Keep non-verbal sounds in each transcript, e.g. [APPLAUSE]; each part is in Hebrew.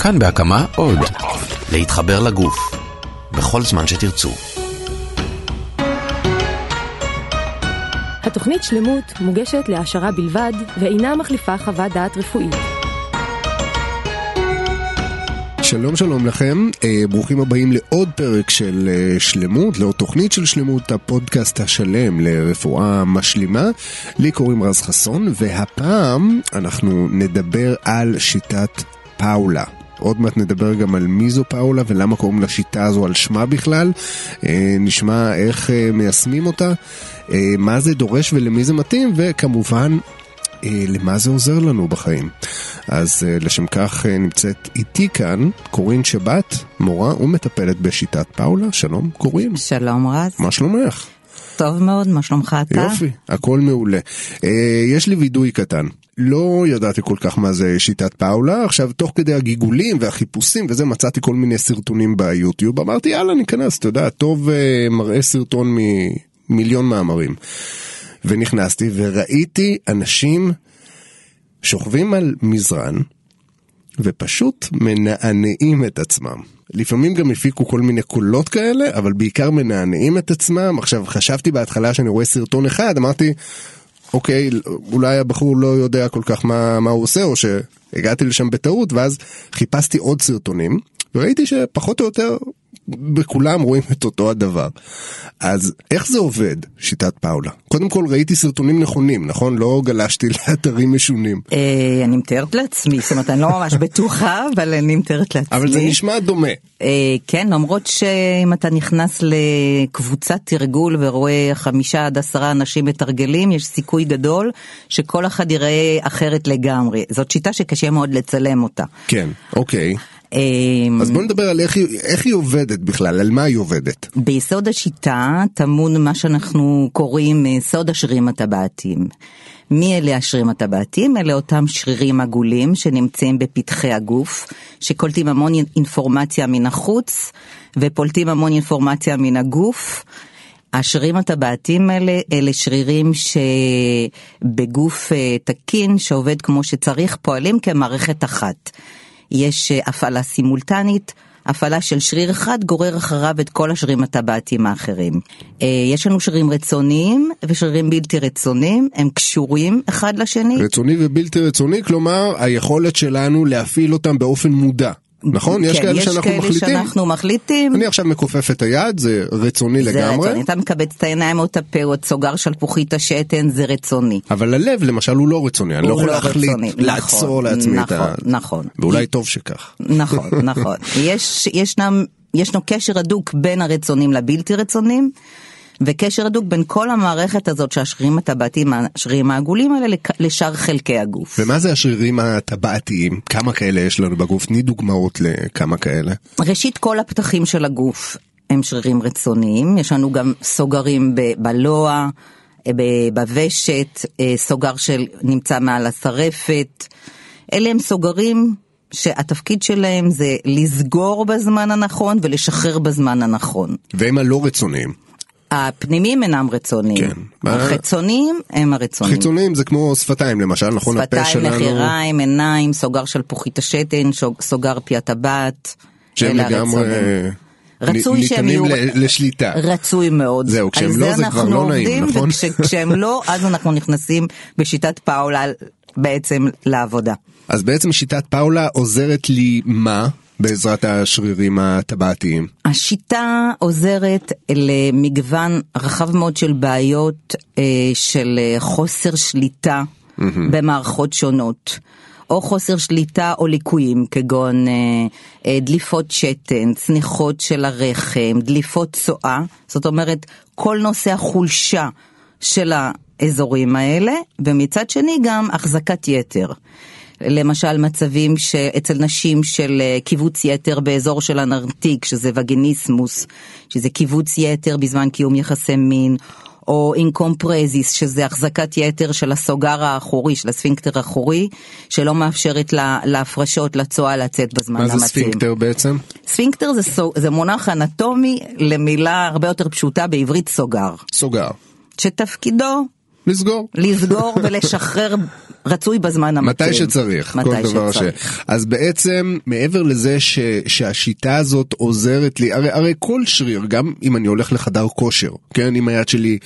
כאן בהקמה עוד. להתחבר לגוף. בכל זמן שתרצו. התוכנית שלמות מוגשת להעשרה בלבד ואינה מחליפה חוות דעת רפואית. שלום שלום לכם, אה, ברוכים הבאים לעוד פרק של אה, שלמות, לעוד תוכנית של שלמות, הפודקאסט השלם לרפואה משלימה. לי קוראים רז חסון, והפעם אנחנו נדבר על שיטת פאולה. עוד מעט נדבר גם על מי זו פאולה ולמה קוראים לשיטה הזו על שמה בכלל. אה, נשמע איך אה, מיישמים אותה, אה, מה זה דורש ולמי זה מתאים, וכמובן למה זה עוזר לנו בחיים. אז לשם כך נמצאת איתי כאן קורין שבת, מורה ומטפלת בשיטת פאולה. שלום קורין. שלום רז. מה שלומך? טוב מאוד, מה שלומך אתה? יופי, הכל מעולה. יש לי וידוי קטן. לא ידעתי כל כך מה זה שיטת פאולה, עכשיו תוך כדי הגיגולים והחיפושים וזה מצאתי כל מיני סרטונים ביוטיוב, אמרתי יאללה ניכנס, אתה יודע, טוב אה, מראה סרטון ממיליון מאמרים. ונכנסתי וראיתי אנשים שוכבים על מזרן ופשוט מנענעים את עצמם. לפעמים גם הפיקו כל מיני קולות כאלה, אבל בעיקר מנענעים את עצמם. עכשיו, חשבתי בהתחלה שאני רואה סרטון אחד, אמרתי, אוקיי, אולי הבחור לא יודע כל כך מה, מה הוא עושה, או שהגעתי לשם בטעות, ואז חיפשתי עוד סרטונים, וראיתי שפחות או יותר בכולם רואים את אותו הדבר. אז איך זה עובד, שיטת פאולה? קודם כל ראיתי סרטונים נכונים, נכון? לא גלשתי [LAUGHS] לאתרים משונים. אה, אני מתארת לעצמי, זאת אומרת אני לא ממש בטוחה, אבל אני מתארת לעצמי. אבל זה נשמע דומה. אה, כן, למרות שאם אתה נכנס לקבוצת תרגול ורואה חמישה עד עשרה אנשים מתרגלים, יש סיכוי גדול שכל אחד יראה אחרת לגמרי. זאת שיטה שקשה מאוד לצלם אותה. כן, אוקיי. אה, אז בוא נדבר על איך היא, איך היא עובדת בכלל, על מה היא עובדת. ביסוד השיטה טמון מה שאנחנו קוראים אה, סוד השרירים הטבעתיים. מי אלה השרירים הטבעתיים? אלה אותם שרירים עגולים שנמצאים בפתחי הגוף, שקולטים המון אינפורמציה מן החוץ ופולטים המון אינפורמציה מן הגוף. השרירים הטבעתיים האלה אלה שרירים שבגוף אה, תקין שעובד כמו שצריך פועלים כמערכת אחת. יש אה, הפעלה סימולטנית, הפעלה של שריר אחד גורר אחריו את כל השרירים הטבעתיים האחרים. אה, יש לנו שרירים רצוניים ושרירים בלתי רצוניים, הם קשורים אחד לשני. רצוני ובלתי רצוני, כלומר היכולת שלנו להפעיל אותם באופן מודע. נכון? יש כן, כאלה יש שאנחנו כאלה מחליטים. שאנחנו מחליטים. אני עכשיו מכופף את היד, זה רצוני זה לגמרי. רצוני, אתה מקבץ את העיניים או את הפה או את סוגר שלפוחית השתן, זה רצוני. אבל הלב למשל הוא לא רצוני, אני לא יכול לא להחליט רצוני, לעצור נכון, לעצמי את ה... נכון, נכון. ואולי טוב שכך. נכון, נכון. [LAUGHS] יש, ישנם, ישנו קשר הדוק בין הרצונים לבלתי רצונים, וקשר הדוק בין כל המערכת הזאת שהשרירים הטבעתיים, השרירים העגולים האלה, לשאר חלקי הגוף. ומה זה השרירים הטבעתיים? כמה כאלה יש לנו בגוף? תני דוגמאות לכמה כאלה. ראשית, כל הפתחים של הגוף הם שרירים רצוניים, יש לנו גם סוגרים ב- בלוע, ב- בוושת, אה, סוגר שנמצא מעל השרפת. אלה הם סוגרים שהתפקיד שלהם זה לסגור בזמן הנכון ולשחרר בזמן הנכון. והם הלא רצוניים. הפנימיים אינם רצוניים, כן. החיצוניים הם הרצוניים. חיצוניים זה כמו שפתיים למשל, נכון? הפה שפתיים, שלנו, נחיריים, עיניים, סוגר שלפוחית השתן, שוג- סוגר פי הטבעת. שהם לגמרי. נ- רצוי שהם ניתנים יהיו... ל- לשליטה. רצוי מאוד. זהו, כשהם לא, זה כבר אנחנו לא נעים, נכון? וכשהם לא, אז אנחנו נכנסים בשיטת פאולה בעצם לעבודה. אז בעצם שיטת פאולה עוזרת לי מה? בעזרת השרירים הטבעתיים. השיטה עוזרת למגוון רחב מאוד של בעיות אה, של אה, חוסר שליטה במערכות שונות. או חוסר שליטה או ליקויים כגון אה, אה, דליפות שתן, צניחות של הרחם, דליפות צואה, זאת אומרת כל נושא החולשה של האזורים האלה, ומצד שני גם החזקת יתר. למשל מצבים שאצל נשים של אה, קיבוץ יתר באזור של הנרתיק, שזה וגיניסמוס, שזה קיבוץ יתר בזמן קיום יחסי מין, או encopresis, שזה החזקת יתר של הסוגר האחורי, של ה sphincter האחורי, שלא מאפשרת לה, להפרשות, לצואה לצאת בזמן מה המתאים. זה sphincter בעצם? sphincter זה, סוג, זה מונח אנטומי למילה הרבה יותר פשוטה בעברית סוגר, סוגר. שתפקידו לסגור. לסגור ולשחרר [LAUGHS] רצוי בזמן המתאים. מתי שצריך, מתי כל דבר ש... שצריך. אז בעצם, מעבר לזה ש... שהשיטה הזאת עוזרת לי, הרי, הרי כל שריר, גם אם אני הולך לחדר כושר, כן, אם היד שלי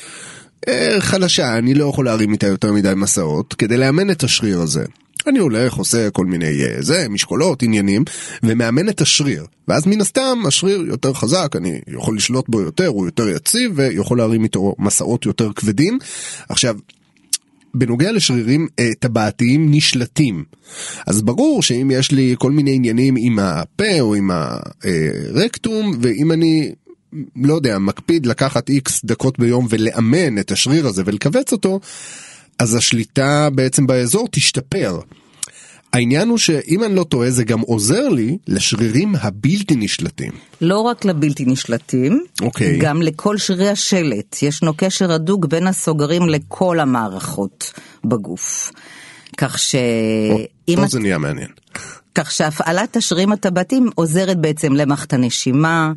אה, חלשה, אני לא יכול להרים איתה יותר מדי מסעות, כדי לאמן את השריר הזה. אני הולך, עושה כל מיני, אה, זה, משקולות, עניינים, ומאמן את השריר. ואז מן הסתם, השריר יותר חזק, אני יכול לשלוט בו יותר, הוא יותר יציב, ויכול להרים איתו מסעות יותר כבדים. עכשיו, בנוגע לשרירים אה, טבעתיים נשלטים. אז ברור שאם יש לי כל מיני עניינים עם הפה או עם הרקטום, ואם אני, לא יודע, מקפיד לקחת איקס דקות ביום ולאמן את השריר הזה ולכווץ אותו, אז השליטה בעצם באזור תשתפר. העניין הוא שאם אני לא טועה זה גם עוזר לי לשרירים הבלתי נשלטים. לא רק לבלתי נשלטים, אוקיי. גם לכל שרירי השלט. ישנו קשר הדוק בין הסוגרים לכל המערכות בגוף. כך שאם... פה זה נהיה מעניין. כך שהפעלת השרירים הטבעתיים עוזרת בעצם למערכת הנשימה,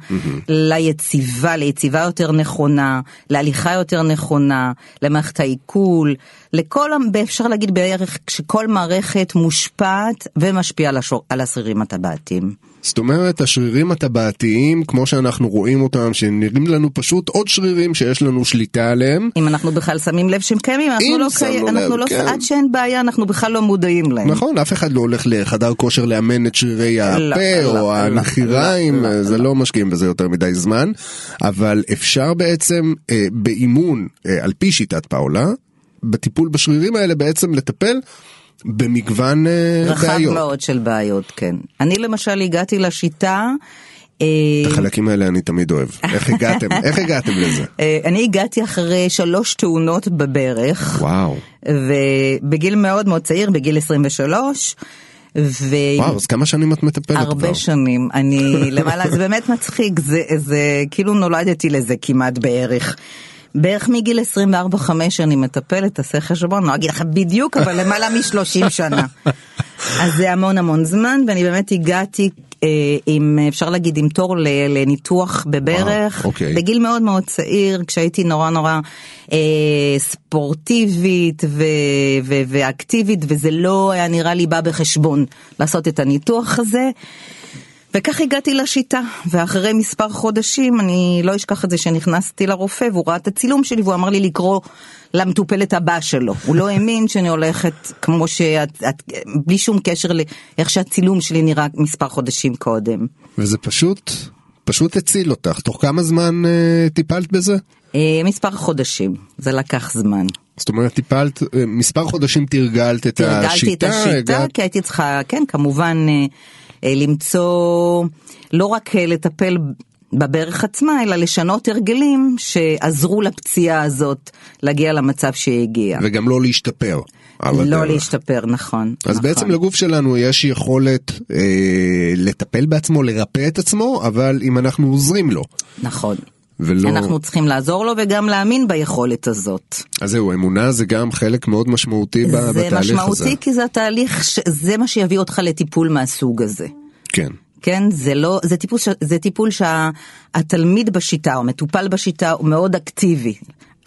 ליציבה, ליציבה יותר נכונה, להליכה יותר נכונה, למערכת העיכול, לכל, אפשר להגיד בערך שכל מערכת מושפעת ומשפיעה על השרירים הטבעתיים. זאת אומרת, השרירים הטבעתיים, כמו שאנחנו רואים אותם, שנראים לנו פשוט עוד שרירים שיש לנו שליטה עליהם, אם אנחנו בכלל שמים לב שהם קיימים, אנחנו לא קיימים, לב, אנחנו לא, כן. עד שאין בעיה אנחנו בכלל לא מודעים להם. נכון, אף אחד לא הולך לחדר כושר לאמן את שרירי הפה לא, או לא, הנחיריים, לא, לא, זה לא משקיעים בזה יותר מדי זמן, אבל אפשר בעצם אה, באימון, אה, על פי שיטת פאולה, בטיפול בשרירים האלה בעצם לטפל במגוון אה, רחב בעיות. מאוד של בעיות, כן. אני למשל הגעתי לשיטה, אה, את החלקים האלה אני תמיד אוהב. איך הגעתם? [LAUGHS] איך הגעתם לזה? אה, אני הגעתי אחרי שלוש תאונות בברך, וואו. ובגיל מאוד מאוד צעיר, בגיל 23, ו... וואו, אז כמה שנים את מטפלת כבר? הרבה שנים, אני למעלה, זה באמת מצחיק, זה, זה כאילו נולדתי לזה כמעט בערך. בערך מגיל 24-5 אני מטפלת, תעשה חשבון, לא אגיד לך בדיוק, אבל למעלה מ-30 שנה. [LAUGHS] אז זה המון המון זמן, ואני באמת הגעתי אה, עם, אפשר להגיד, עם תור לניתוח בברך, אוקיי. בגיל מאוד מאוד צעיר, כשהייתי נורא נורא אה, ספורטיבית ו- ו- ואקטיבית, וזה לא היה נראה לי בא בחשבון לעשות את הניתוח הזה. וכך הגעתי לשיטה, ואחרי מספר חודשים, אני לא אשכח את זה שנכנסתי לרופא, והוא ראה את הצילום שלי, והוא אמר לי לקרוא למטופלת הבאה שלו. הוא לא האמין שאני הולכת כמו שאת, את, בלי שום קשר לאיך שהצילום שלי נראה מספר חודשים קודם. וזה פשוט, פשוט הציל אותך. תוך כמה זמן אה, טיפלת בזה? אה, מספר חודשים, זה לקח זמן. זאת אומרת, טיפלת, אה, מספר חודשים תרגלת את תרגלתי השיטה, את השיטה, הגעת- כי הייתי צריכה, כן, כמובן, אה, למצוא, לא רק אה, לטפל בברך עצמה, אלא לשנות הרגלים שעזרו לפציעה הזאת להגיע למצב שהיא הגיעה. וגם לא להשתפר. לא הדרך. להשתפר, נכון. אז נכון. בעצם לגוף שלנו יש יכולת אה, לטפל בעצמו, לרפא את עצמו, אבל אם אנחנו עוזרים לו. נכון. ולא... אנחנו צריכים לעזור לו וגם להאמין ביכולת הזאת. אז זהו, אמונה זה גם חלק מאוד משמעותי זה בתהליך הזה. משמעותי כי זה התהליך, ש- זה מה שיביא אותך לטיפול מהסוג הזה. כן. כן, זה לא, זה טיפול, ש- זה טיפול שהתלמיד בשיטה או מטופל בשיטה הוא מאוד אקטיבי.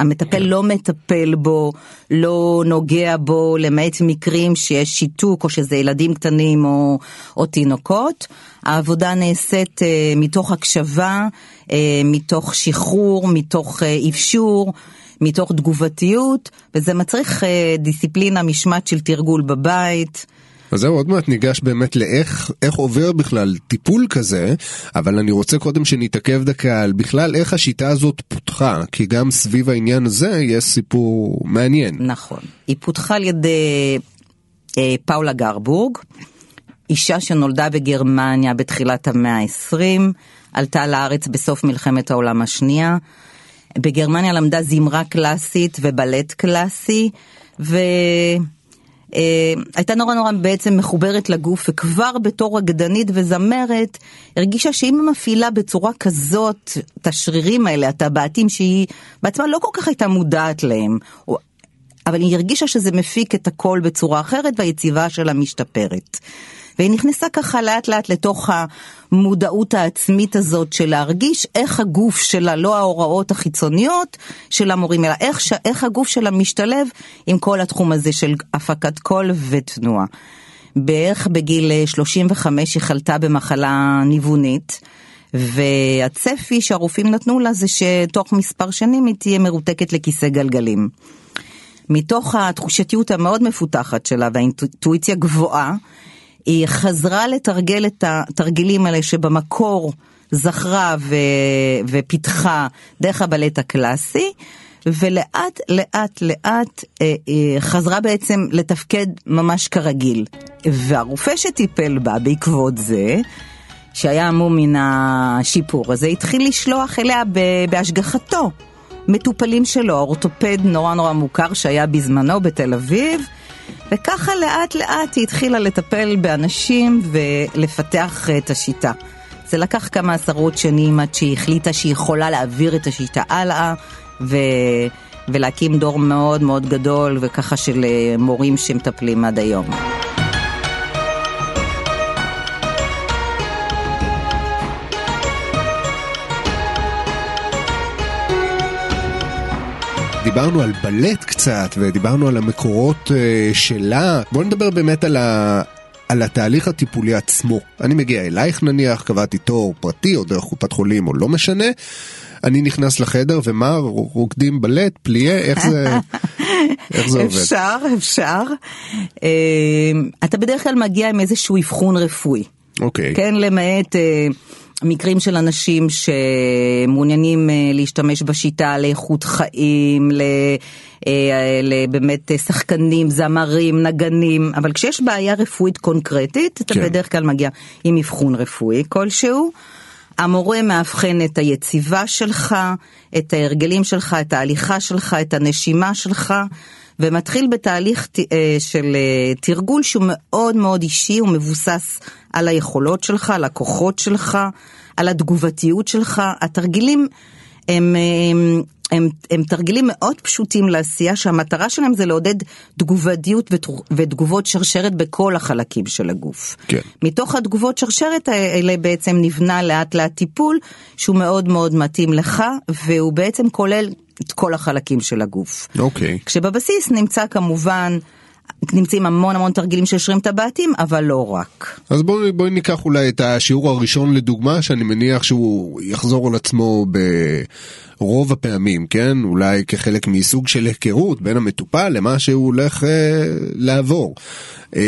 המטפל לא מטפל בו, לא נוגע בו, למעט מקרים שיש שיתוק או שזה ילדים קטנים או, או תינוקות. העבודה נעשית אה, מתוך הקשבה, אה, מתוך שחרור, מתוך אה, אפשור, מתוך תגובתיות, וזה מצריך אה, דיסציפלינה, משמעת של תרגול בבית. אז זהו, עוד מעט ניגש באמת לאיך איך עובר בכלל טיפול כזה, אבל אני רוצה קודם שנתעכב דקה על בכלל איך השיטה הזאת פותחה, כי גם סביב העניין הזה יש סיפור מעניין. נכון. היא פותחה על ידי אה, פאולה גרבורג, אישה שנולדה בגרמניה בתחילת המאה ה-20, עלתה לארץ בסוף מלחמת העולם השנייה. בגרמניה למדה זמרה קלאסית ובלט קלאסי, ו... אה, הייתה נורא נורא בעצם מחוברת לגוף וכבר בתור רקדנית וזמרת הרגישה שאם היא מפעילה בצורה כזאת את השרירים האלה, הטבעתיים שהיא בעצמה לא כל כך הייתה מודעת להם, אבל היא הרגישה שזה מפיק את הכל בצורה אחרת והיציבה שלה משתפרת. והיא נכנסה ככה לאט לאט לתוך המודעות העצמית הזאת של להרגיש איך הגוף שלה, לא ההוראות החיצוניות של המורים, אלא איך. איך הגוף שלה משתלב עם כל התחום הזה של הפקת קול ותנועה. בערך בגיל 35 היא חלתה במחלה ניוונית. והצפי שהרופאים נתנו לה זה שתוך מספר שנים היא תהיה מרותקת לכיסא גלגלים. מתוך התחושתיות המאוד מפותחת שלה והאינטואיציה גבוהה, היא חזרה לתרגל את התרגילים האלה שבמקור זכרה ו... ופיתחה דרך הבלט הקלאסי, ולאט לאט לאט אה, אה, חזרה בעצם לתפקד ממש כרגיל. והרופא שטיפל בה בעקבות זה, שהיה המום מן השיפור הזה, התחיל לשלוח אליה בהשגחתו מטופלים שלו, אורתופד נורא נורא מוכר שהיה בזמנו בתל אביב, וככה לאט לאט היא התחילה לטפל באנשים ולפתח את השיטה. זה לקח כמה עשרות שנים עד שהיא החליטה שהיא יכולה להעביר את השיטה הלאה ו... ולהקים דור מאוד מאוד גדול וככה של אה, מורים שמטפלים עד היום. דיברנו על בלט קצת ודיברנו על המקורות uh, שלה. בוא נדבר באמת על, ה... על התהליך הטיפולי עצמו. אני מגיע אלייך נניח, קבעתי תור פרטי או דרך קופת חולים או לא משנה. אני נכנס לחדר ומה רוקדים בלט, פליה, איך זה, [LAUGHS] איך זה עובד? אפשר, אפשר. Uh, אתה בדרך כלל מגיע עם איזשהו אבחון רפואי. אוקיי. Okay. כן, למעט... מקרים של אנשים שמעוניינים אה, להשתמש בשיטה לאיכות חיים, אה, באמת שחקנים, זמרים, נגנים, אבל כשיש בעיה רפואית קונקרטית, אתה כן. בדרך כלל מגיע עם אבחון רפואי כלשהו. המורה מאבחן את היציבה שלך, את ההרגלים שלך, את ההליכה שלך, את הנשימה שלך. ומתחיל בתהליך אה, של תרגול שהוא מאוד מאוד אישי, הוא מבוסס על היכולות שלך, על הכוחות שלך, על התגובתיות שלך. התרגילים הם, הם, הם, הם תרגילים מאוד פשוטים לעשייה, שהמטרה שלהם זה לעודד תגובתיות ותגובות שרשרת בכל החלקים של הגוף. כן. מתוך התגובות שרשרת האלה בעצם נבנה לאט לאט טיפול שהוא מאוד מאוד מתאים לך, והוא בעצם כולל את כל החלקים של הגוף. אוקיי. כשבבסיס נמצא כמובן נמצאים המון המון תרגילים של שרירים טבעתיים, אבל לא רק. אז בואי בוא ניקח אולי את השיעור הראשון לדוגמה, שאני מניח שהוא יחזור על עצמו ברוב הפעמים, כן? אולי כחלק מסוג של היכרות בין המטופל למה שהוא הולך אה, לעבור. אמ,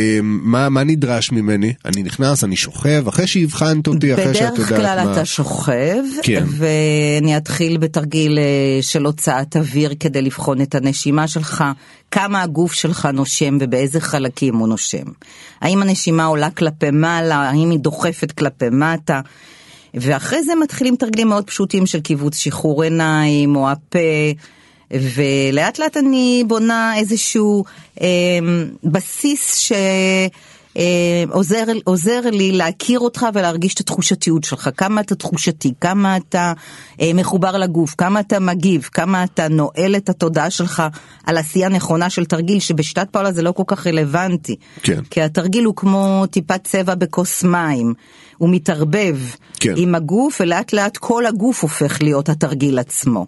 מה, מה נדרש ממני? אני נכנס, אני שוכב, אחרי שהבחנת אותי, אחרי שאת יודעת מה... בדרך כלל אתה שוכב, כן. ואני אתחיל בתרגיל אה, של הוצאת אוויר כדי לבחון את הנשימה שלך, כמה הגוף שלך נושם ובאיזה חלקים הוא נושם. האם הנשימה עולה כלפי מעלה, האם היא דוחפת כלפי מטה. ואחרי זה מתחילים תרגילים מאוד פשוטים של קיבוץ שחרור עיניים או הפה. ולאט לאט אני בונה איזשהו אה, בסיס ש... אה, עוזר, עוזר לי להכיר אותך ולהרגיש את התחושתיות שלך, כמה אתה תחושתי, כמה אתה אה, מחובר לגוף, כמה אתה מגיב, כמה אתה נועל את התודעה שלך על עשייה נכונה של תרגיל, שבשיטת פאולה זה לא כל כך רלוונטי. כן. כי התרגיל הוא כמו טיפת צבע בכוס מים, הוא מתערבב כן. עם הגוף ולאט לאט כל הגוף הופך להיות התרגיל עצמו.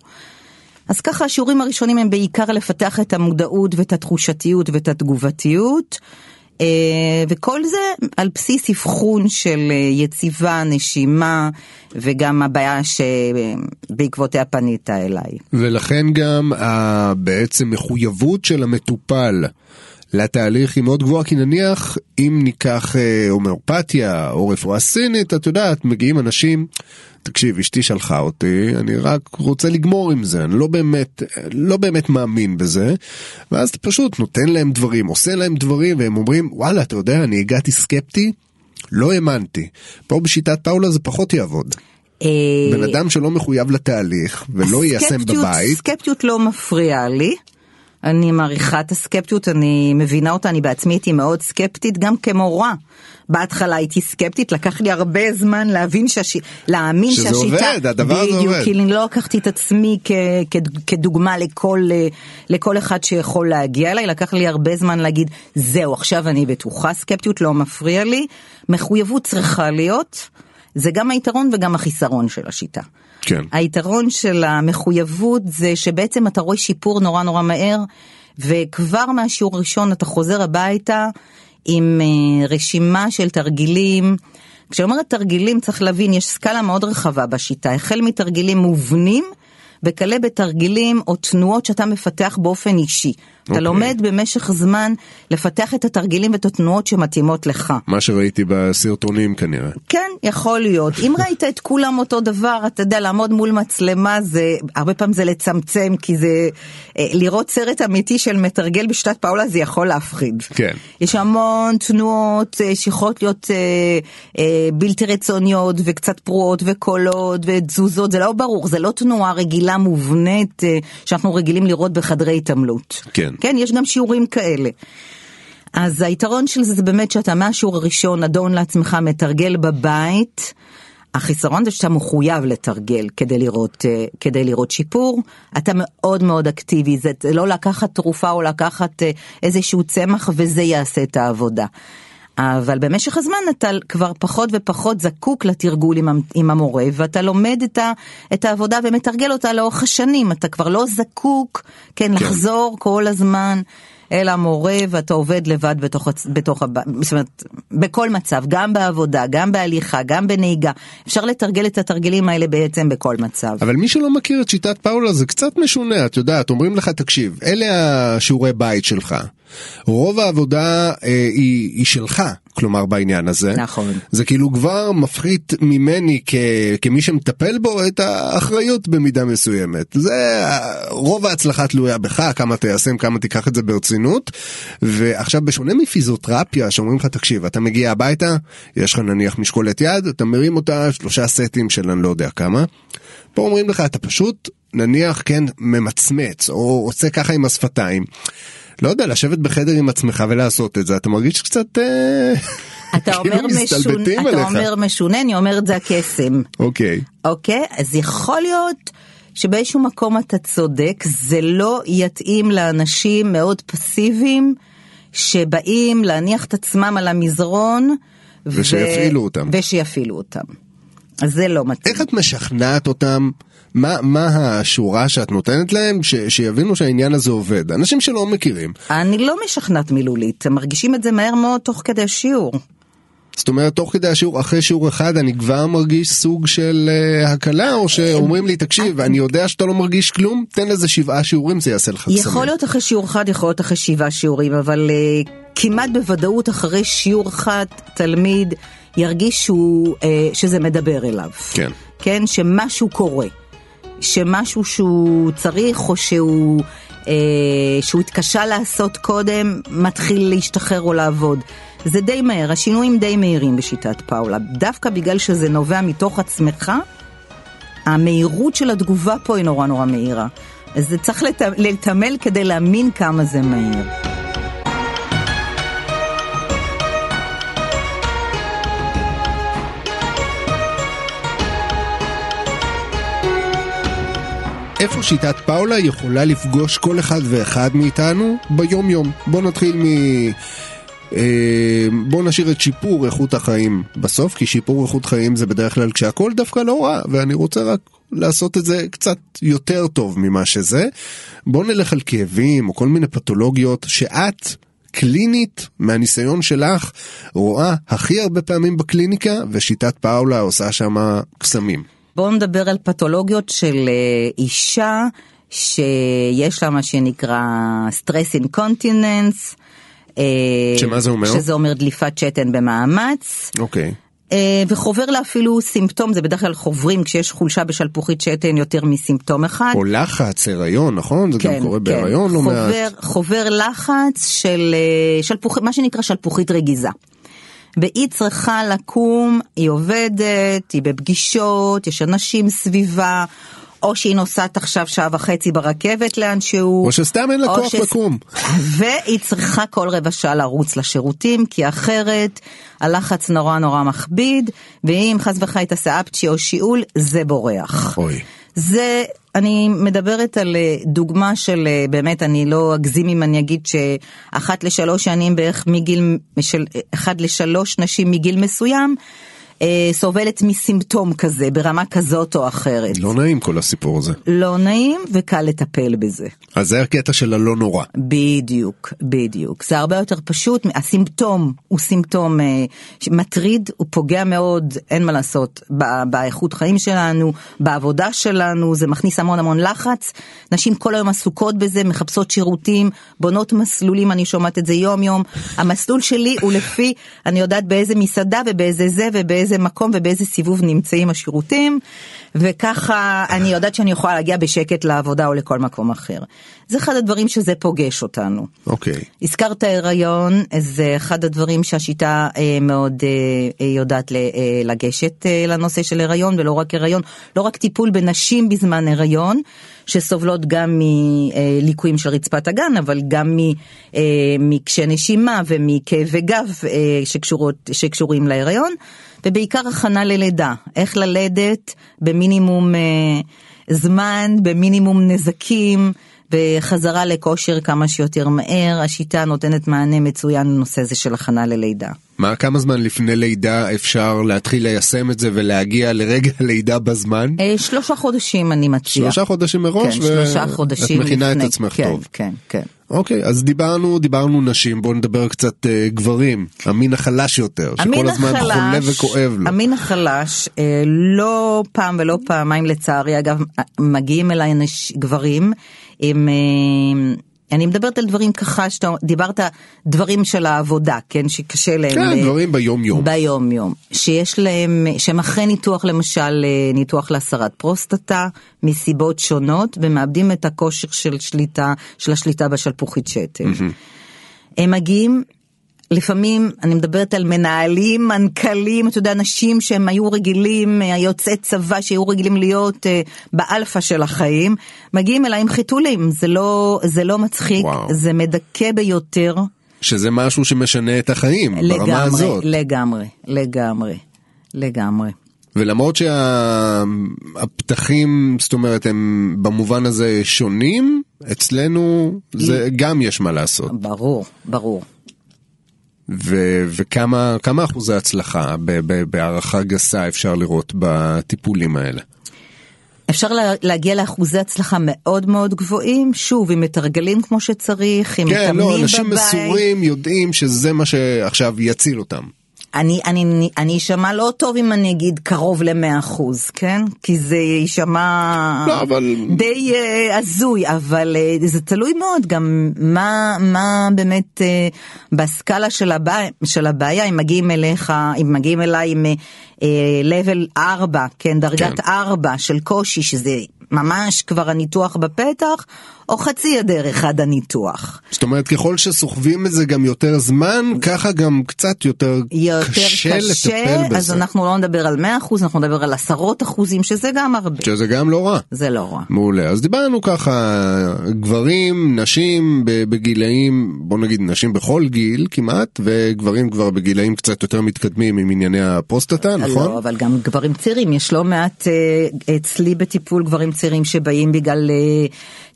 אז ככה השיעורים הראשונים הם בעיקר לפתח את המודעות ואת התחושתיות ואת התגובתיות. אה, וכל זה על בסיס אבחון של אה, יציבה, נשימה וגם הבעיה שבעקבותיה פנית אליי. ולכן גם בעצם מחויבות של המטופל לתהליך היא מאוד גבוהה, כי נניח אם ניקח אה, הומאופתיה או רפואה סינית, את יודעת, מגיעים אנשים, תקשיב, אשתי שלחה אותי, אני רק רוצה לגמור עם זה, אני לא באמת, לא באמת מאמין בזה, ואז אתה פשוט נותן להם דברים, עושה להם דברים, והם אומרים, וואלה, אתה יודע, אני הגעתי סקפטי, לא האמנתי. פה בשיטת פאולה זה פחות יעבוד. אה, בן אדם שלא מחויב לתהליך ולא יישם בבית. סקפטיות לא מפריעה לי. אני מעריכה את הסקפטיות, אני מבינה אותה, אני בעצמי הייתי מאוד סקפטית, גם כמורה. בהתחלה הייתי סקפטית, לקח לי הרבה זמן להבין שהש... להאמין שזה שהשיטה... עובד, הדבר הזה בדיוק, עובד. כי אני לא לקחתי את עצמי כ... כ... כדוגמה לכל, לכל אחד שיכול להגיע אליי, לקח לי הרבה זמן להגיד, זהו, עכשיו אני בטוחה, סקפטיות לא מפריע לי, מחויבות צריכה להיות, זה גם היתרון וגם החיסרון של השיטה. כן. היתרון של המחויבות זה שבעצם אתה רואה שיפור נורא נורא מהר, וכבר מהשיעור הראשון אתה חוזר הביתה עם אה, רשימה של תרגילים. כשאני אומרת תרגילים צריך להבין, יש סקאלה מאוד רחבה בשיטה, החל מתרגילים מובנים. וכלה בתרגילים או תנועות שאתה מפתח באופן אישי. אתה אוקיי. לומד במשך זמן לפתח את התרגילים ואת התנועות שמתאימות לך. מה שראיתי בסרטונים כנראה. כן, יכול להיות. אם [LAUGHS] ראית את כולם אותו דבר, אתה יודע, לעמוד מול מצלמה זה, הרבה פעמים זה לצמצם, כי זה, אה, לראות סרט אמיתי של מתרגל בשיטת פאולה זה יכול להפחיד. כן. יש המון תנועות אה, שיכולות להיות אה, אה, בלתי רצוניות וקצת פרועות וקולות ותזוזות, זה לא ברור, זה לא תנועה רגילה מובנית אה, שאנחנו רגילים לראות בחדרי התעמלות. כן. כן, יש גם שיעורים כאלה. אז היתרון של זה זה באמת שאתה מהשיעור הראשון אדון לעצמך מתרגל בבית. החיסרון זה שאתה מחויב לתרגל כדי לראות, אה, כדי לראות שיפור. אתה מאוד מאוד אקטיבי, זה לא לקחת תרופה או לקחת אה, איזשהו צמח וזה יעשה את העבודה. אבל במשך הזמן אתה כבר פחות ופחות זקוק לתרגול עם, המ- עם המורה ואתה לומד את, ה, את העבודה ומתרגל אותה לאורך השנים, אתה כבר לא זקוק, כן, לחזור כל הזמן אל המורה ואתה עובד לבד בתוך, בתוך הבית, זאת אומרת, בכל מצב, גם בעבודה, גם בהליכה, גם בנהיגה, אפשר לתרגל את התרגילים האלה בעצם בכל מצב. אבל מי שלא מכיר את שיטת פאולה זה קצת משונה, את יודעת, אומרים לך, תקשיב, אלה השיעורי בית שלך. רוב העבודה אה, היא, היא שלך, כלומר בעניין הזה. נכון. זה כאילו כבר מפחית ממני כ, כמי שמטפל בו את האחריות במידה מסוימת. זה, רוב ההצלחה תלויה בך, כמה תיישם, כמה תיקח את זה ברצינות. ועכשיו בשונה מפיזיותרפיה, שאומרים לך, תקשיב, אתה מגיע הביתה, יש לך נניח משקולת יד, אתה מרים אותה שלושה סטים של אני לא יודע כמה. פה אומרים לך, אתה פשוט, נניח, כן, ממצמץ, או עושה ככה עם השפתיים. לא יודע, לשבת בחדר עם עצמך ולעשות את זה, אתה מרגיש קצת... אה, אתה [LAUGHS] כאילו אומר משונה, אתה עליך. אומר משונה, אני אומרת זה הקסם. אוקיי. אוקיי? אז יכול להיות שבאיזשהו מקום אתה צודק, זה לא יתאים לאנשים מאוד פסיביים שבאים להניח את עצמם על המזרון. ו- ושיפעילו אותם. ושיפעילו אותם. אז זה לא מתאים. איך את משכנעת אותם? מה, מה השורה שאת נותנת להם ש, שיבינו שהעניין הזה עובד? אנשים שלא מכירים. אני לא משכנעת מילולית, הם מרגישים את זה מהר מאוד תוך כדי השיעור. זאת אומרת, תוך כדי השיעור, אחרי שיעור אחד, אני כבר מרגיש סוג של uh, הקלה, או שאומרים לי, תקשיב, אני יודע שאתה לא מרגיש כלום, תן לזה שבעה שיעורים, זה יעשה לך קסמים. יכול להיות אחרי שיעור אחד, יכול להיות אחרי שבעה שיעורים, אבל uh, כמעט בוודאות אחרי שיעור אחד תלמיד ירגיש שהוא, uh, שזה מדבר אליו. כן. כן, שמשהו קורה. שמשהו שהוא צריך או שהוא, אה, שהוא התקשה לעשות קודם מתחיל להשתחרר או לעבוד. זה די מהר, השינויים די מהירים בשיטת פאולה. דווקא בגלל שזה נובע מתוך עצמך, המהירות של התגובה פה היא נורא נורא מהירה. אז זה צריך לת... לתמל כדי להאמין כמה זה מהיר. איפה שיטת פאולה יכולה לפגוש כל אחד ואחד מאיתנו ביום יום. בוא נתחיל מ... אה, בוא נשאיר את שיפור איכות החיים בסוף, כי שיפור איכות חיים זה בדרך כלל כשהכל דווקא לא רע, ואני רוצה רק לעשות את זה קצת יותר טוב ממה שזה. בוא נלך על כאבים או כל מיני פתולוגיות שאת קלינית מהניסיון שלך רואה הכי הרבה פעמים בקליניקה, ושיטת פאולה עושה שם קסמים. בואו נדבר על פתולוגיות של אה, אישה שיש לה מה שנקרא stress incontinence. אה, שמה זה אומר? שזה אומר דליפת שתן במאמץ. אוקיי. אה, וחובר לה אפילו סימפטום, זה בדרך כלל חוברים כשיש חולשה בשלפוחית שתן יותר מסימפטום אחד. או לחץ, הריון, נכון? זה גם קורה לא כן. חובר, מעט. חובר לחץ של שלפוחית, מה שנקרא שלפוחית רגיזה. והיא צריכה לקום, היא עובדת, היא בפגישות, יש אנשים סביבה, או שהיא נוסעת עכשיו שעה וחצי ברכבת לאנשהו. או שסתם אין לה כוח ש- לקום. [LAUGHS] והיא צריכה כל רבע שעה לרוץ לשירותים, כי אחרת הלחץ נורא נורא מכביד, ואם חס וחלילה תעשה אפצ'י או שיעול, זה בורח. אוי. זה, אני מדברת על אה, דוגמה של, אה, באמת, אני לא אגזים אם אני אגיד שאחת לשלוש שנים בערך מגיל, של אחת לשלוש נשים מגיל מסוים, אה, סובלת מסימפטום כזה, ברמה כזאת או אחרת. לא נעים כל הסיפור הזה. לא נעים וקל לטפל בזה. אז זה הקטע של הלא נורא. בדיוק, בדיוק. זה הרבה יותר פשוט, הסימפטום הוא סימפטום אה, מטריד, הוא פוגע מאוד, אין מה לעשות, ב- באיכות חיים שלנו, בעבודה שלנו, זה מכניס המון המון לחץ. נשים כל היום עסוקות בזה, מחפשות שירותים, בונות מסלולים, אני שומעת את זה יום יום. המסלול שלי הוא לפי, אני יודעת באיזה מסעדה ובאיזה זה ובאיזה מקום ובאיזה סיבוב נמצאים השירותים, וככה אני יודעת שאני יכולה להגיע בשקט לעבודה או לכל מקום אחר. זה אחד הדברים שזה פוגש אותנו. אוקיי. הזכרת הריון, זה אחד הדברים שהשיטה אה, מאוד אה, אה, יודעת ל- אה, לגשת אה, לנושא של הריון, ולא רק הריון, לא רק טיפול בנשים בזמן הריון, שסובלות גם מליקויים של רצפת הגן, אבל גם אה, מקשי נשימה ומכאבי גב אה, שקשורות, שקשורים להיריון, ובעיקר הכנה ללידה, איך ללדת במינימום אה, זמן, במינימום נזקים. וחזרה לכושר כמה שיותר מהר, השיטה נותנת מענה מצוין לנושא הזה של הכנה ללידה. מה, כמה זמן לפני לידה אפשר להתחיל ליישם את זה ולהגיע לרגע [LAUGHS] הלידה בזמן? אה, שלושה חודשים אני מציעה. שלושה חודשים מראש? כן, שלושה חודשים את מכינה לפני. את עצמך כן, טוב. כן, כן. אוקיי, אז דיברנו, דיברנו נשים, בואו נדבר קצת אה, גברים, המין החלש יותר, שכל הזמן חולה החלש- וכואב לו. המין החלש, אה, לא פעם ולא פעמיים לצערי, אגב, מגיעים אליי אנש, גברים עם... אה, אני מדברת על דברים ככה שאתה דיברת דברים של העבודה כן שקשה להם כן, ל- דברים ביום יום. ביום יום שיש להם שהם אחרי ניתוח למשל אה, ניתוח להסרת פרוסטטה מסיבות שונות ומאבדים את הכושר של שליטה של השליטה בשלפוחית שתן. הם מגיעים לפעמים אני מדברת על מנהלים, מנכ"לים, אתה יודע, אנשים שהם היו רגילים, יוצאי צבא שהיו רגילים להיות אה, באלפא של החיים, מגיעים אליי עם חיתולים, זה לא, זה לא מצחיק, וואו. זה מדכא ביותר. שזה משהו שמשנה את החיים, ברמה לגמרי, הזאת. לגמרי, לגמרי, לגמרי. ולמרות שהפתחים, זאת אומרת, הם במובן הזה שונים, אצלנו זה גם יש מה לעשות. ברור, ברור. ו- וכמה כמה אחוזי הצלחה ב- ב- בהערכה גסה אפשר לראות בטיפולים האלה? אפשר לה, להגיע לאחוזי הצלחה מאוד מאוד גבוהים, שוב, אם מתרגלים כמו שצריך, אם כן, מתאמנים לא, אנשים בבית. מסורים יודעים שזה מה שעכשיו יציל אותם. אני, אני, אני אשמע לא טוב אם אני אגיד קרוב ל-100 אחוז, כן? כי זה יישמע לא, אבל- די אה, הזוי, אבל אה, זה תלוי מאוד גם מה, מה באמת אה, בסקאלה של, הבע... של הבעיה, אם מגיעים אליך, אם מגיעים אליי עם אה, level 4, כן, דרגת כן. 4 של קושי, שזה ממש כבר הניתוח בפתח, או חצי הדרך עד הניתוח. זאת אומרת, ככל שסוחבים את זה גם יותר זמן, ככה גם קצת יותר, יותר קשה, קשה, לטפל בזה. אז אנחנו לא נדבר על 100 אחוז, אנחנו נדבר על עשרות אחוזים, שזה גם הרבה. שזה גם לא רע. זה לא רע. מעולה. אז דיברנו ככה, גברים, נשים בגילאים, בוא נגיד נשים בכל גיל כמעט, וגברים כבר בגילאים קצת יותר מתקדמים עם ענייני הפרוסטטה, נכון? לא, אבל גם גברים צעירים, יש לא מעט אה, אצלי בטיפול גברים צעירים שבאים בגלל אה,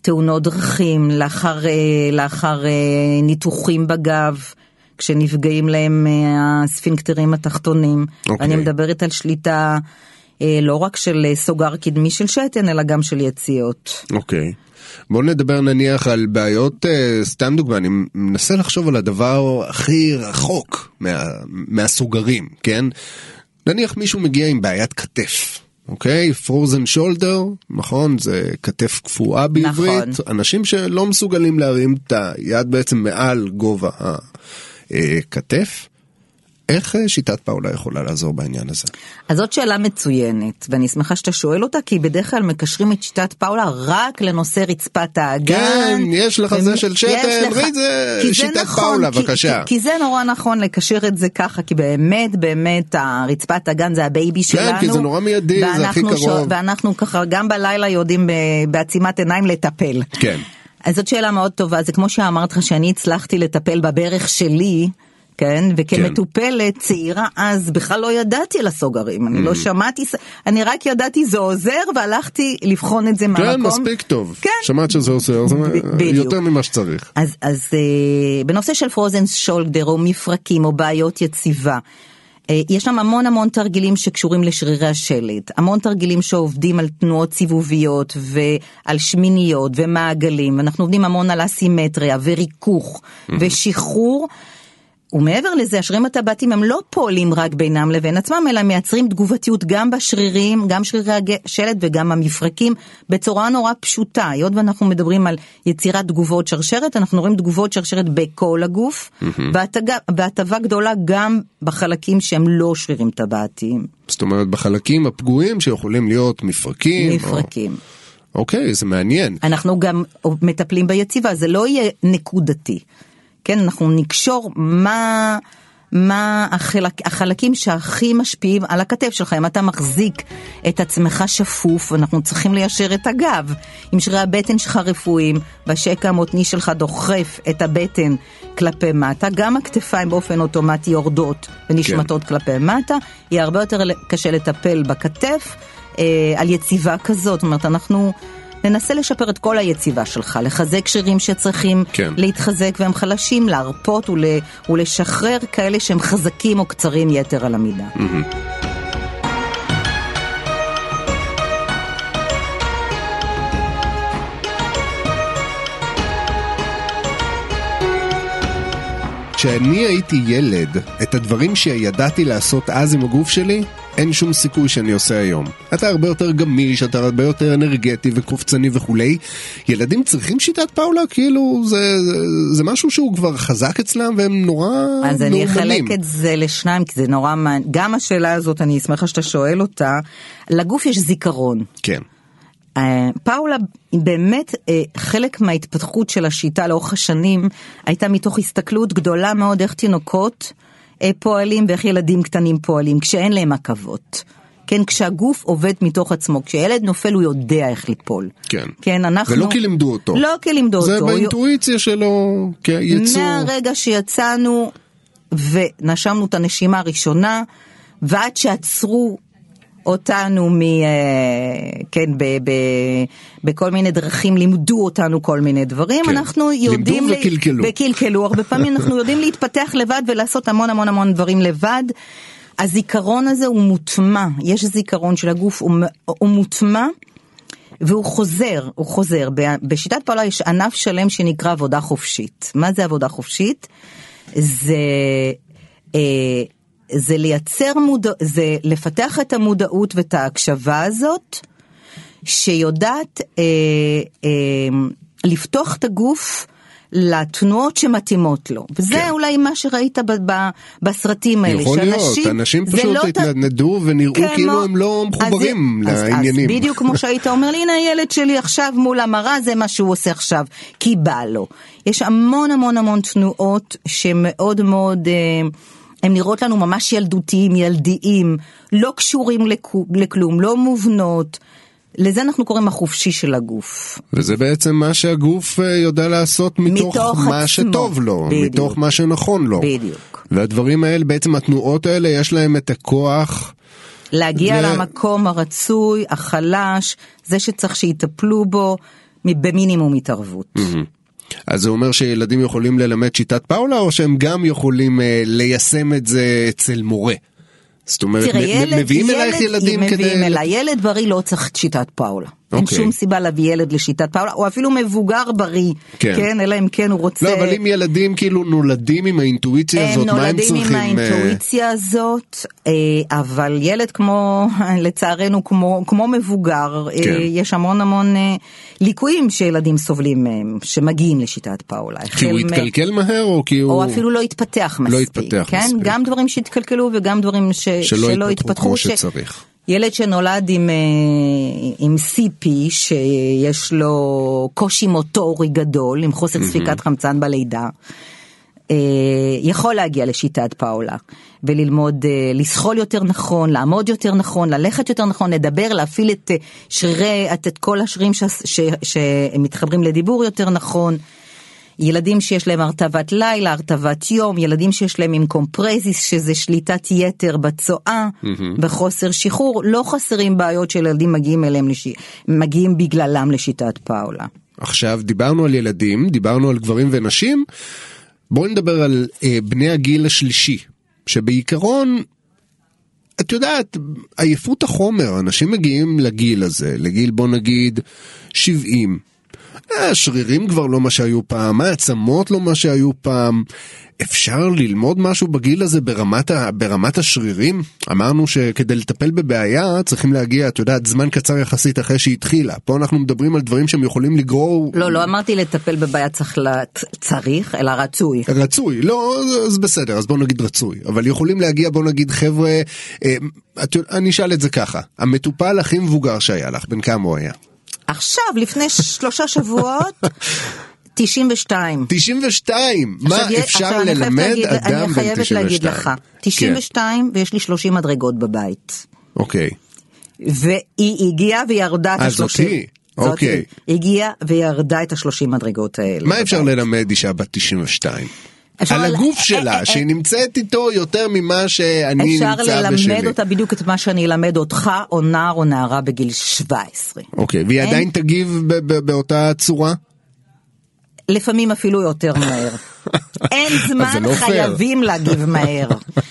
תאונות דרכים, לאחר, אה, לאחר אה, ניתוחים בגב. כשנפגעים להם אה, הספינקטרים התחתונים. אוקיי. אני מדברת על שליטה לא רק של סוגר קדמי של שתן, אלא גם של יציאות. אוקיי. בוא נדבר נניח על בעיות, סתם דוגמא, אני מנסה לחשוב על הדבר הכי רחוק מה, מהסוגרים, כן? נניח מישהו מגיע עם בעיית כתף, אוקיי? frozen shoulder, נכון? זה כתף קפואה בעברית. נכון. אנשים שלא מסוגלים להרים את היד בעצם מעל גובה הכתף. איך אה, שיטת פאולה יכולה לעזור בעניין הזה? אז זאת שאלה מצוינת, ואני שמחה שאתה שואל אותה, כי בדרך כלל מקשרים את שיטת פאולה רק לנושא רצפת האגן. כן, יש לך זה של שתן, לך- זה שיטת נכון, פאולה, כי- בבקשה. כי, כי זה נורא נכון לקשר את זה ככה, כי באמת, באמת, הרצפת האגן זה ה baby שלנו. כן, כי זה נורא מיידי, זה הכי קרוב. ואנחנו ככה גם בלילה יודעים ב- בעצימת עיניים לטפל. כן. אז זאת שאלה מאוד טובה, זה כמו שאמרת לך שאני הצלחתי לטפל בברך שלי. כן, וכמטופלת צעירה אז בכלל לא ידעתי על הסוגרים, אני Mm. לא שמעתי, אני רק ידעתי זה עוזר והלכתי לבחון את זה כן, מהמקום. מספיק טוב. כן. שמעת שזה עושה, זה בדיוק. יותר ממה שצריך. אז, אז אה, בנושא של פרוזן שולדר או מפרקים או בעיות יציבה, אה, יש שם המון המון תרגילים שקשורים לשרירי השלד, המון תרגילים שעובדים על תנועות סיבוביות ועל שמיניות ומעגלים, ואנחנו עובדים המון על אסימטריה וריכוך ושחרור. ומעבר לזה, השרירים הטבעתיים הם לא פועלים רק בינם לבין עצמם, אלא מייצרים תגובתיות גם בשרירים, גם שרירי השלד וגם המפרקים, בצורה נורא פשוטה. היות ואנחנו מדברים על יצירת תגובות שרשרת, אנחנו רואים תגובות שרשרת בכל הגוף, והטבה גדולה גם בחלקים שהם לא שרירים טבעתיים. זאת אומרת, בחלקים הפגועים שיכולים להיות מפרקים. או- מפרקים. אוקיי, זה מעניין. אנחנו גם מטפלים ביציבה, זה לא יהיה נקודתי. כן, אנחנו נקשור מה, מה החלק, החלקים שהכי משפיעים על הכתף שלך. אם אתה מחזיק את עצמך שפוף, אנחנו צריכים ליישר את הגב. אם שרירי הבטן שלך רפואיים והשקע המותני שלך דוחף את הבטן כלפי מטה, גם הכתפיים באופן אוטומטי יורדות ונשמטות כן. כלפי מטה, יהיה הרבה יותר קשה לטפל בכתף אה, על יציבה כזאת. זאת אומרת, אנחנו... ננסה לשפר את כל היציבה שלך, לחזק שרירים שצריכים כן. להתחזק והם חלשים, להרפות ול, ולשחרר כאלה שהם חזקים או קצרים יתר על המידה. כשאני הייתי ילד, את הדברים שידעתי לעשות אז עם הגוף שלי, אין שום סיכוי שאני עושה היום. אתה הרבה יותר גמיש, אתה הרבה יותר אנרגטי וקופצני וכולי. ילדים צריכים שיטת פאולה? כאילו, זה, זה, זה משהו שהוא כבר חזק אצלם והם נורא אז אני מאורגנים. אחלק את זה לשניים, כי זה נורא מעניין. גם השאלה הזאת, אני שמחה שאתה שואל אותה. לגוף יש זיכרון. כן. אה, פאולה באמת אה, חלק מההתפתחות של השיטה לאורך השנים הייתה מתוך הסתכלות גדולה מאוד איך תינוקות אה, פועלים ואיך ילדים קטנים פועלים כשאין להם עכבות. כן, כשהגוף עובד מתוך עצמו, כשילד נופל הוא יודע איך ליפול. כן. כן, אנחנו... ולא כי לימדו אותו. לא כי לימדו זה אותו. באינטואיציה שלו כיצור. מהרגע שיצאנו ונשמנו את הנשימה הראשונה, ועד שעצרו אותנו מ... אה, כן, ב, ב, בכל מיני דרכים, לימדו אותנו כל מיני דברים, כן. אנחנו לימדו יודעים... ל- וקלקלו. וקלקלו, הרבה פעמים אנחנו יודעים [LAUGHS] להתפתח לבד ולעשות המון המון המון דברים לבד. הזיכרון הזה הוא מוטמע, יש זיכרון של הגוף, הוא, הוא מוטמע. והוא חוזר, הוא חוזר. בשיטת פעולה יש ענף שלם שנקרא עבודה חופשית. מה זה עבודה חופשית? זה, אה, זה לייצר מודע... זה לפתח את המודעות ואת ההקשבה הזאת, שיודעת אה, אה, לפתוח את הגוף. לתנועות שמתאימות לו, וזה כן. אולי מה שראית ב- ב- בסרטים האלה, יכול להיות, שאנשים- אנשים זה פשוט לא ת- התנדנדו ונראו כמו- כאילו הם לא מחוברים אז- אז- לעניינים. אז בדיוק כמו [LAUGHS] שהיית אומר לי, הנה הילד שלי עכשיו מול המראה, זה מה שהוא עושה עכשיו, כי בא לו. יש המון המון המון תנועות שמאוד מאוד... אה, הם נראות לנו ממש ילדותיים, ילדיים, לא קשורים לכלום, לא מובנות. לזה אנחנו קוראים החופשי של הגוף. וזה בעצם מה שהגוף אה, יודע לעשות מתוך, מתוך מה עצמו. שטוב לו, בדיוק. מתוך מה שנכון לו. בדיוק. והדברים האלה, בעצם התנועות האלה, יש להם את הכוח. להגיע ו- למקום הרצוי, החלש, זה שצריך שיטפלו בו במינימום התערבות. אז זה אומר שילדים יכולים ללמד שיטת פאולה, או שהם גם יכולים אה, ליישם את זה אצל מורה? זאת אומרת, תראה, ילד, מביאים ילד, אלייך ילדים מביאים כדי... אליי, ילד בריא לא צריך שיטת פאולה. אין אוקיי. שום סיבה להביא ילד לשיטת פאולה, או אפילו מבוגר בריא, כן. כן, אלא אם כן הוא רוצה... לא, אבל אם ילדים כאילו נולדים עם האינטואיציה הם הזאת, מה הם נולדים צריכים? עם אה, האינטואיציה הזאת, אה, אבל ילד כמו, [LAUGHS] לצערנו, כמו, כמו מבוגר, אה, כן. יש המון המון ליקויים שילדים סובלים מהם, שמגיעים לשיטת פאולה. כי הוא מ- התקלקל מהר או כי הוא... או אפילו לא התפתח מספיק, לא התפתח כן? מספיק. גם דברים שהתקלקלו וגם דברים ש... שלא שלא התפתחו התפתחו. כמו ש- שצריך. ילד שנולד עם, אה, עם CP, שיש לו קושי מוטורי גדול, עם חוסר ספיקת חמצן בלידה, אה, יכול להגיע לשיטת פאולה וללמוד אה, לסחול יותר נכון, לעמוד יותר נכון, ללכת יותר נכון, לדבר, להפעיל את שרירי, את, את כל השרירים ש, ש, שמתחברים לדיבור יותר נכון. ילדים שיש להם הרטבת לילה, הרטבת יום, ילדים שיש להם עם קומפרזיס, שזה שליטת יתר בצואה, בחוסר שחרור, לא חסרים בעיות שילדים מגיעים אליהם, לש... מגיעים בגללם לשיטת פאולה. עכשיו דיברנו על ילדים, דיברנו על גברים ונשים, בואי נדבר על אה, בני הגיל השלישי, שבעיקרון, את יודעת, עייפות החומר, אנשים מגיעים לגיל הזה, לגיל בוא נגיד 70. אה, השרירים כבר לא מה שהיו פעם, העצמות לא מה שהיו פעם. אפשר ללמוד משהו בגיל הזה ברמת, ה, ברמת השרירים? אמרנו שכדי לטפל בבעיה צריכים להגיע, את יודעת, זמן קצר יחסית אחרי שהיא התחילה. פה אנחנו מדברים על דברים שהם יכולים לגרור... לא, לא אמרתי לטפל בבעיה צריך, לה... צריך אלא רצוי. רצוי, לא, אז בסדר, אז בוא נגיד רצוי, אבל יכולים להגיע, בוא נגיד חבר'ה, אה, את, אני אשאל את זה ככה, המטופל הכי מבוגר שהיה לך, בן כמה הוא היה? עכשיו, לפני שלושה שבועות, [LAUGHS] 92. 92, מה עכשיו, אפשר עכשיו, אני ללמד להגיד- אדם בן אני 92? חייבת להגיד לך, 92 ויש לי 30 מדרגות בבית. אוקיי, והיא הגיעה וירדה את אה, השלושים. זאתי? זאתי. אוקיי. הגיעה וירדה את השלושים מדרגות האלה. מה אפשר בבית. ללמד אישה בת 92? אפשר על ל- הגוף אה, שלה, אה, שהיא נמצאת איתו יותר ממה שאני אפשר נמצא ללמד בשלי. אותה בדיוק את מה שאני אלמד אותך, או נער או נערה בגיל 17. אוקיי, והיא אין- עדיין תגיב ב- ב- באותה צורה? לפעמים אפילו יותר מהר. [LAUGHS] אין זמן, לא. חייבים להגיב מהר.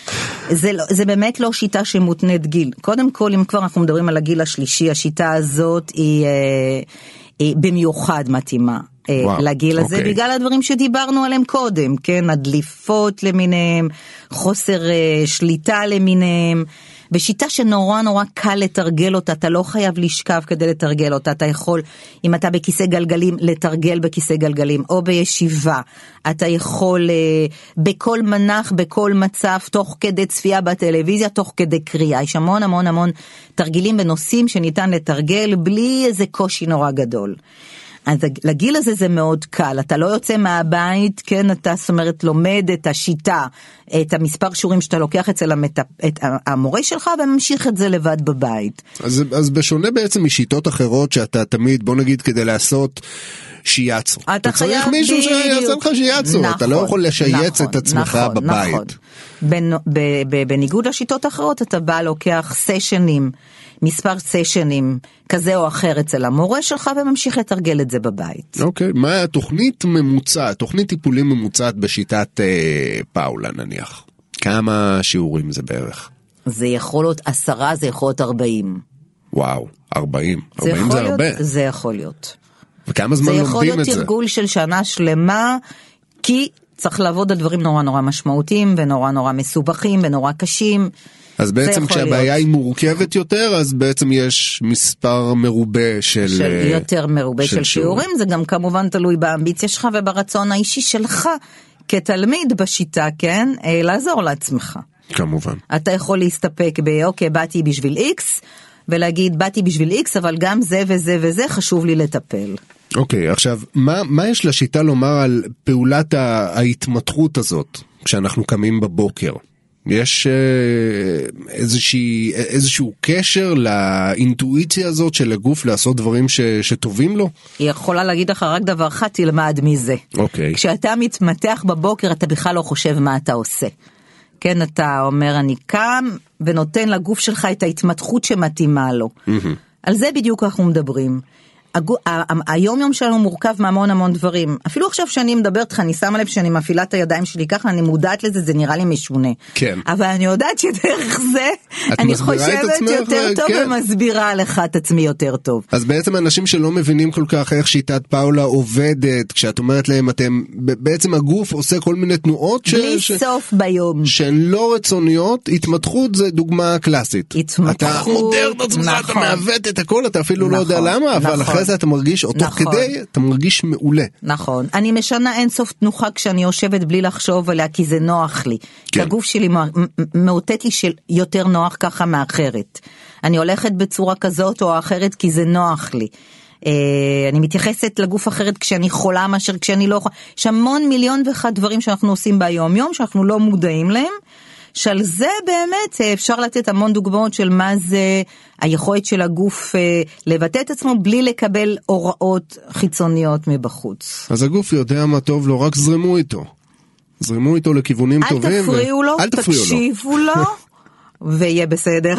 [LAUGHS] זה, לא, זה באמת לא שיטה שמותנית גיל. קודם כל, אם כבר אנחנו מדברים על הגיל השלישי, השיטה הזאת היא, אה, היא במיוחד מתאימה. אה, וואו, לגיל הזה אוקיי. בגלל הדברים שדיברנו עליהם קודם, כן, הדליפות למיניהם, חוסר אה, שליטה למיניהם, בשיטה שנורא נורא קל לתרגל אותה, אתה לא חייב לשכב כדי לתרגל אותה, אתה יכול, אם אתה בכיסא גלגלים, לתרגל בכיסא גלגלים, או בישיבה, אתה יכול אה, בכל מנח, בכל מצב, תוך כדי צפייה בטלוויזיה, תוך כדי קריאה, יש המון המון המון תרגילים בנושאים שניתן לתרגל בלי איזה קושי נורא גדול. אז לגיל הזה זה מאוד קל, אתה לא יוצא מהבית, כן, אתה זאת אומרת לומד את השיטה, את המספר שיעורים שאתה לוקח אצל המטפ... את המורה שלך וממשיך את זה לבד בבית. אז, אז בשונה בעצם משיטות אחרות שאתה תמיד, בוא נגיד כדי לעשות שיאצו. אתה צריך חייב- מישהו שיעשה בדיוק. לך שיאצו, אתה לא נכון, יכול לשייץ נכון, את עצמך נכון, בבית. נכון. בנ- בניגוד לשיטות אחרות, אתה בא, לוקח סשנים, מספר סשנים כזה או אחר אצל המורה שלך וממשיך לתרגל את זה בבית. אוקיי, מה תוכנית ממוצעת, תוכנית טיפולים ממוצעת בשיטת אה, פאולה נניח? כמה שיעורים זה בערך? זה יכול להיות עשרה, זה יכול להיות ארבעים. וואו, 40. זה 40 יכול זה להיות, הרבה. זה יכול להיות. וכמה זה זמן יכול לומדים להיות את זה? תרגול של שנה שלמה, כי צריך לעבוד על דברים נורא נורא משמעותיים ונורא נורא מסובכים ונורא קשים. אז בעצם כשהבעיה להיות. היא מורכבת יותר, אז בעצם יש מספר מרובה של... של אה, יותר מרובה של, שיעורים, זה גם כמובן תלוי באמביציה שלך וברצון האישי שלך כתלמיד בשיטה, כן? אה, לעזור לעצמך. כמובן. אתה יכול להסתפק באוקיי, באתי בשביל איקס, ולהגיד באתי בשביל איקס, אבל גם זה וזה וזה חשוב לי לטפל. אוקיי, עכשיו, מה, מה יש לשיטה לומר על פעולת ההתמתחות הזאת, כשאנחנו קמים בבוקר? יש אה, איזושהי, איזשהו קשר לאינטואיציה הזאת של הגוף לעשות דברים ש, שטובים לו? היא יכולה להגיד לך רק דבר אחד, תלמד מזה. אוקיי. כשאתה מתמתח בבוקר אתה בכלל לא חושב מה אתה עושה. כן, אתה אומר אני קם ונותן לגוף שלך את ההתמתחות שמתאימה לו. על זה בדיוק אנחנו מדברים. הגו- ה- ה- היום יום שלנו מורכב מהמון המון דברים. אפילו עכשיו שאני מדברת איתך, אני שמה לב שאני מפעילה את הידיים שלי ככה, אני מודעת לזה, זה נראה לי משונה. כן. אבל אני יודעת שדרך זה, אני חושבת יותר טוב כן. ומסבירה לך את עצמי יותר טוב. אז בעצם אנשים שלא מבינים כל כך איך שיטת פאולה עובדת, כשאת אומרת להם אתם, בעצם הגוף עושה כל מיני תנועות ש- בלי ש- סוף ביום. שהן לא רצוניות, התמתחות זה דוגמה קלאסית. התמתחות, אתה מודר את עצמך, אתה נכון. מעוות את הכל, אתה אפילו לא יודע נכון, למה, אבל נכון. אחרי זה אתה מרגיש, או תוך נכון. כדי, אתה מרגיש מעולה. נכון. אני משנה אינסוף תנוחה כשאני יושבת בלי לחשוב עליה, כי זה נוח לי. כי כן. הגוף שלי מאותת לי שיותר נוח ככה מאחרת. אני הולכת בצורה כזאת או אחרת כי זה נוח לי. אה, אני מתייחסת לגוף אחרת כשאני חולה מאשר כשאני לא יכולה. יש המון מיליון ואחד דברים שאנחנו עושים ביום יום שאנחנו לא מודעים להם. שעל זה באמת אה, אפשר לתת המון דוגמאות של מה זה היכולת של הגוף אה, לבטא את עצמו בלי לקבל הוראות חיצוניות מבחוץ. אז הגוף יודע מה טוב לו, רק זרמו איתו. זרמו איתו לכיוונים אל טובים. ו- תפריעו לו, אל תפריעו לו. תקשיבו לו, [LAUGHS] ויהיה בסדר.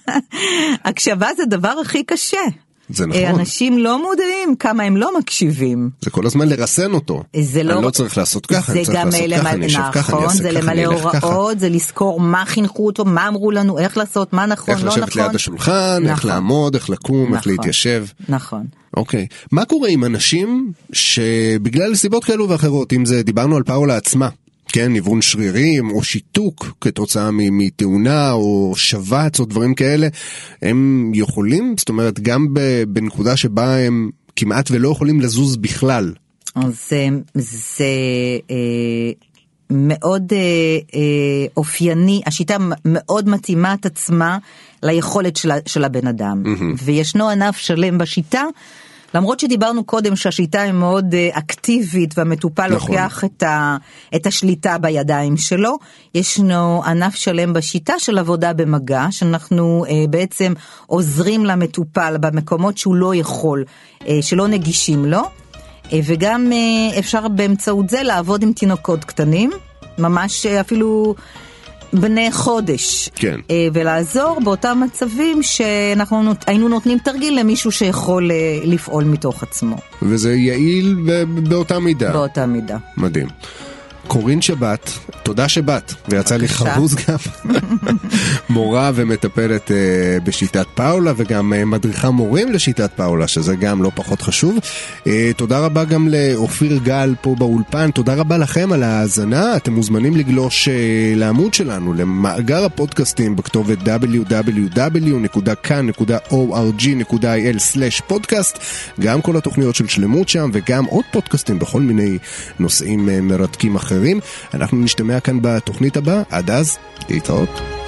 [LAUGHS] הקשבה זה הדבר הכי קשה. זה אה, נכון. אנשים לא מודעים כמה הם לא מקשיבים. זה כל הזמן לרסן אותו. זה לא, אני לא צריך לעשות ככה, אני זה צריך לעשות למלא- ככה, אני אשב ככה, אני נכון, אעשה זה ככה, אני למלא אלך ככה. הוראות, זה לזכור מה חינכו אותו, מה אמרו לנו, איך לעשות, מה נכון, איך לא לשבת נכון. ליד השולחן, איך נכון. לעמוד, איך לקום, איך נכון. להתיישב. נכון. אוקיי. מה קורה עם אנשים שבגלל סיבות כאלו ואחרות, אם זה דיברנו על פאולה עצמה, כן, ניוון שרירים או שיתוק כתוצאה מתאונה או שבץ או דברים כאלה, הם יכולים, זאת אומרת, גם בנקודה שבה הם כמעט ולא יכולים לזוז בכלל. אז זה, זה אה, מאוד אה, אה, אופייני, השיטה מאוד מתאימה את עצמה ליכולת של, של הבן אדם. וישנו ענף שלם בשיטה. למרות שדיברנו קודם שהשיטה היא מאוד אה, אקטיבית והמטופל נכון. לוקח את, ה, את השליטה בידיים שלו, ישנו ענף שלם בשיטה של עבודה במגע, שאנחנו אה, בעצם עוזרים למטופל במקומות שהוא לא יכול, אה, שלא נגישים לו. אה, וגם אה, אפשר באמצעות זה לעבוד עם תינוקות קטנים, ממש אה, אפילו בני חודש. כן. אה, ולעזור באותם מצבים שאנחנו נות- היינו נותנים תרגיל למישהו שיכול אה, לפעול מתוך עצמו, וזה יעיל ב- באותה מידה. באותה מידה. מדהים. קורין שבת, תודה שבאת, ויצא לי. חרוז גם, [LAUGHS] מורה ומטפלת uh, בשיטת פאולה וגם uh, מדריכה מורים לשיטת פאולה, שזה גם לא פחות חשוב. Uh, תודה רבה גם לאופיר גל פה באולפן, תודה רבה לכם על ההאזנה, אתם מוזמנים לגלוש uh, לעמוד שלנו, למאגר הפודקאסטים בכתובת www.kan.org.il/פודקאסט, גם כל התוכניות של שלמות שם וגם עוד פודקאסטים בכל מיני נושאים uh, מרתקים אחרים. אנחנו נשתמע כאן בתוכנית הבאה, עד אז, להתראות.